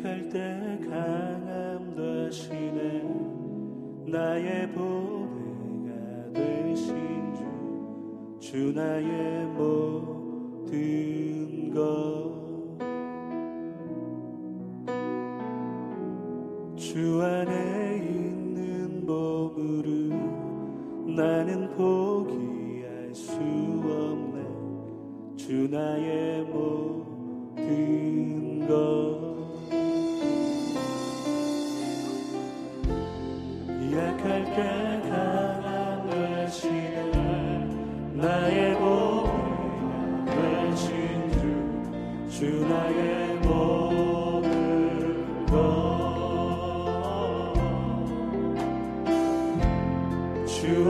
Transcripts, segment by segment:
약할 때 강함 되시네 나의 보배가 되신 주 주 나의 모든 것 주 안에 있는 보물을 나는 포기할 수 없네. 주 나의 모든 것 주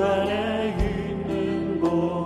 안에 있는 보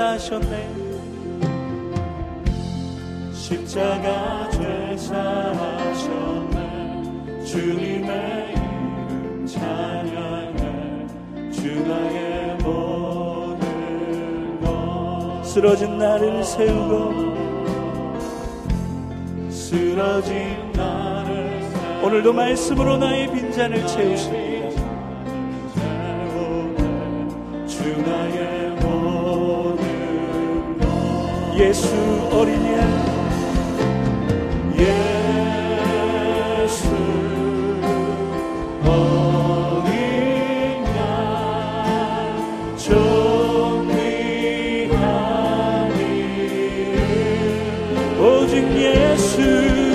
십자가 죄 사셨네. 십자가 죄 사하셨네. 주님의 이름 찬양해. 주 나의 모든 것. 쓰러진 나를 세우고 쓰러진 나를 세우고 오늘도 말씀으로 나의 빈잔을 채우십니다 주 나의 예수 어린 양 예수 어린 양 정리한 이름 오직 예수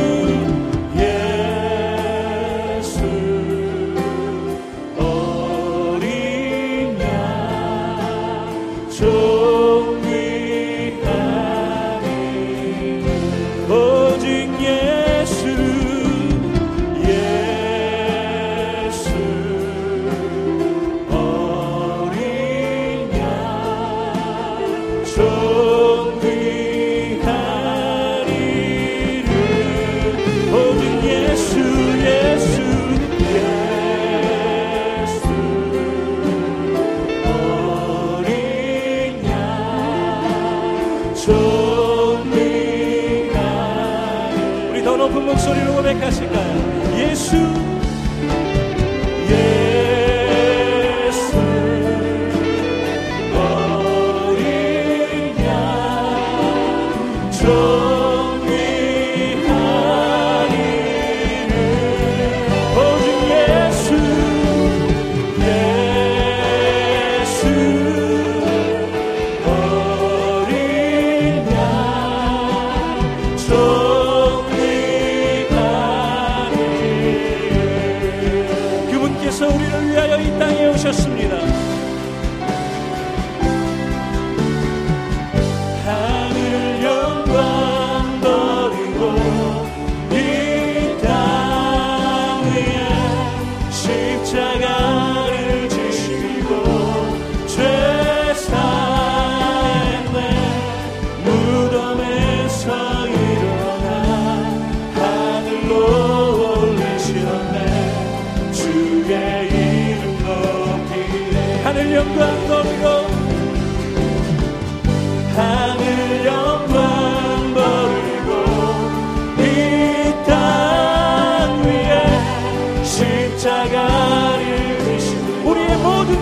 십자가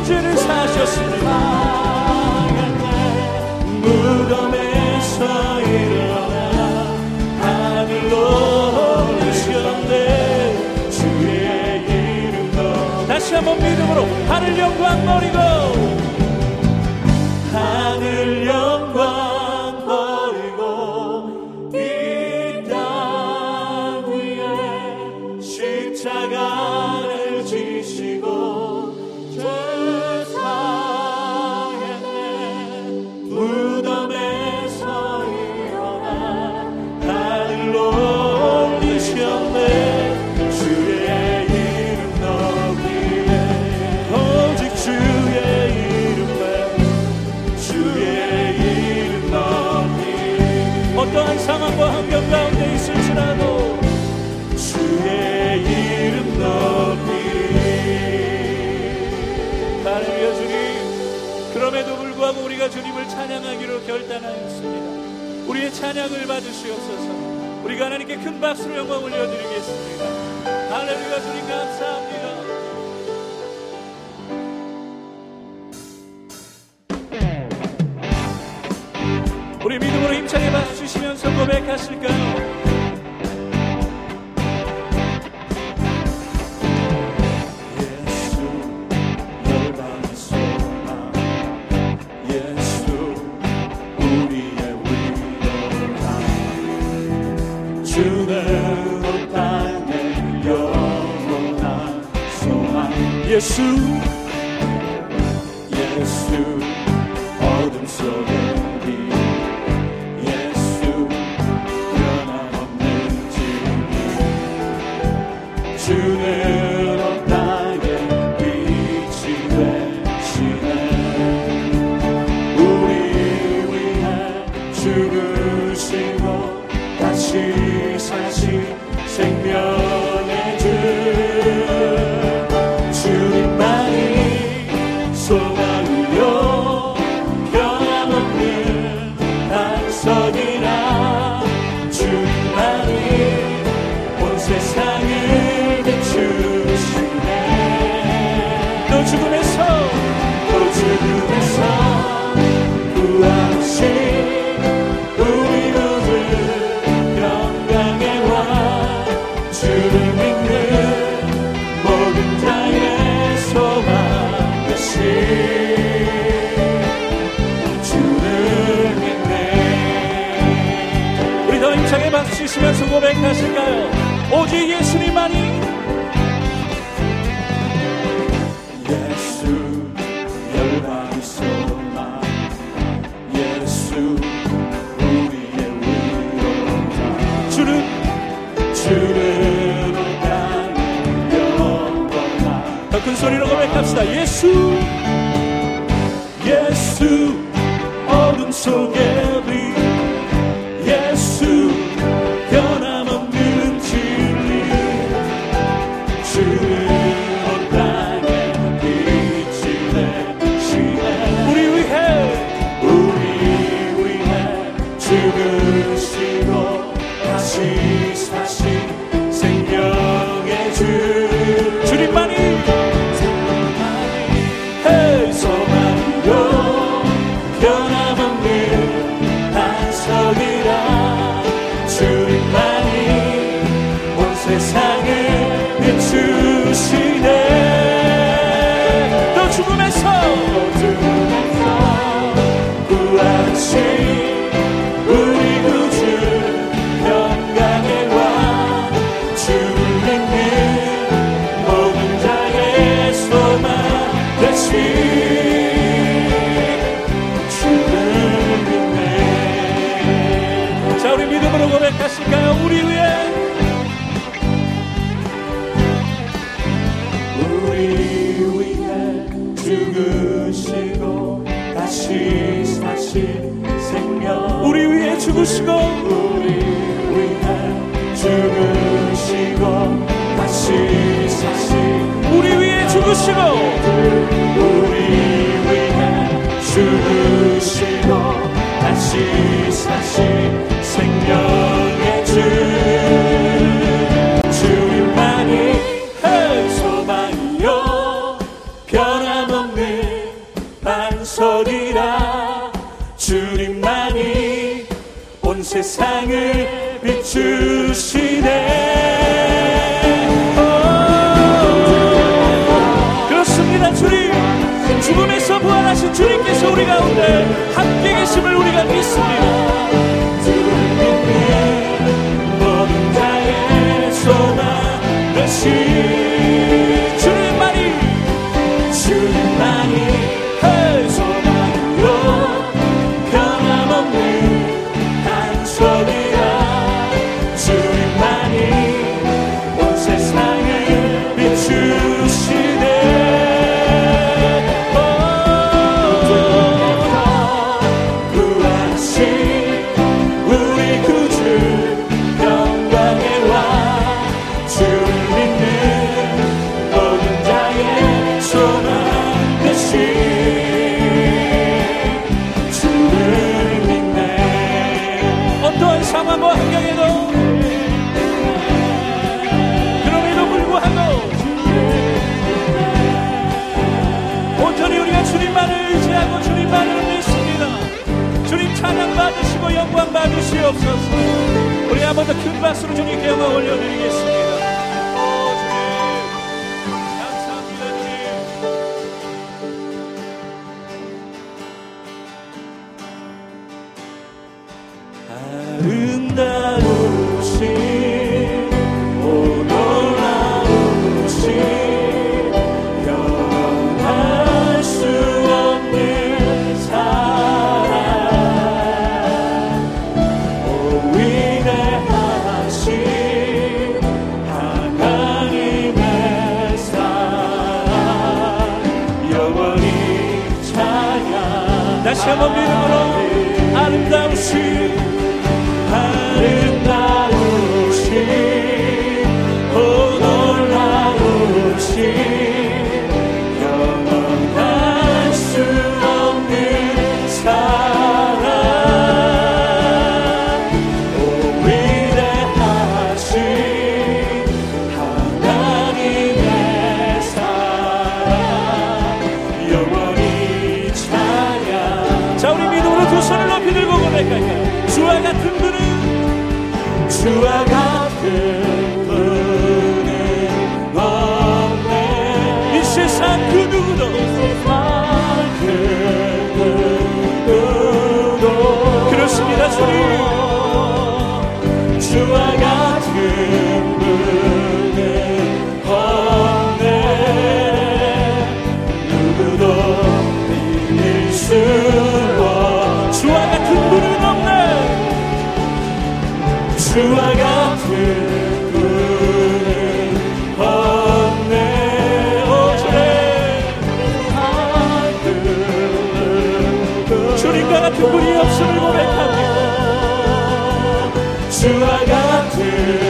죄를 사셨습니다. 무덤에서 일어나 하늘로 오르셨네 주의 이름도 다시 한번 믿음으로 하늘 영광 버리고 하늘 영광 결단하였습니다. 우리의 찬양을 받으시옵소서. 우리가 하나님께 큰 박수로 영광 올려드리겠습니다. 할렐루야 주님 감사합니다. 우리 믿음으로 힘차게 박수 주시면서 고백하실까요? 예수 예수 사신 고백하실까요? 오직 예수님만이? 예수 열방이 소망. 예수 우리의 위로자 주는 주는 땅 영원한 더큰 소리로 고백합시다. 예수! 예수 어둠 속에 빛 다시 믿음으로 아름다우신 주와 같은 분은 없네 이 세상 그 누구도 그 누구도. 그렇습니다 주님 주와 같은 분은 없네 오래 주님과 같은 분이 없음을 고백합니다 주와 같은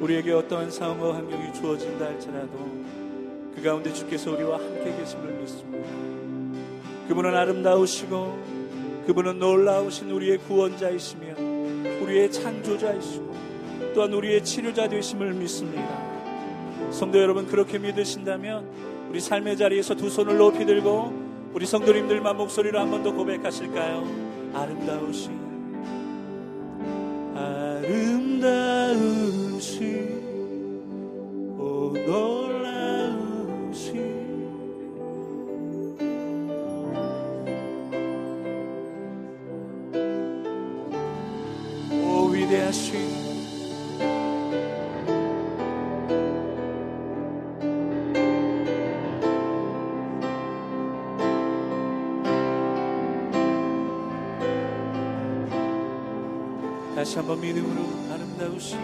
우리에게 어떠한 상황과 환경이 주어진다 할지라도 그 가운데 주께서 우리와 함께 계심을 믿습니다. 그분은 아름다우시고 그분은 놀라우신 우리의 구원자이시며 우리의 창조자이시고 또한 우리의 치료자 되심을 믿습니다. 성도 여러분 그렇게 믿으신다면 우리 삶의 자리에서 두 손을 높이 들고 우리 성도님들만 목소리로 한 번 더 고백하실까요? 아름다우신 다시 한번 믿음으로 아름다우신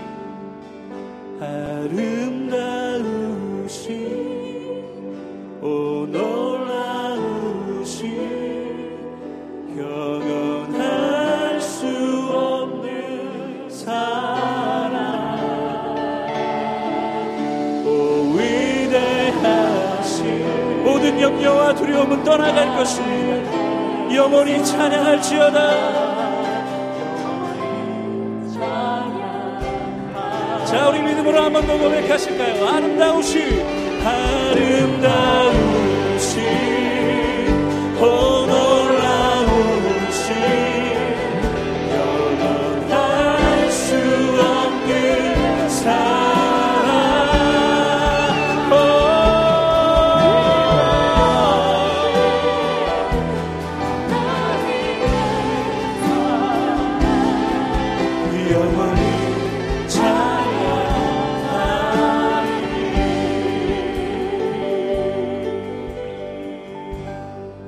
아름다우신 오 놀라우신 경건할 수 없는 사랑. 오 위대하신 모든 염려와 두려움은 떠나갈 것입니다 영원히 찬양할지어다. 한번 더 고백하실까요? 아름다우시 아름다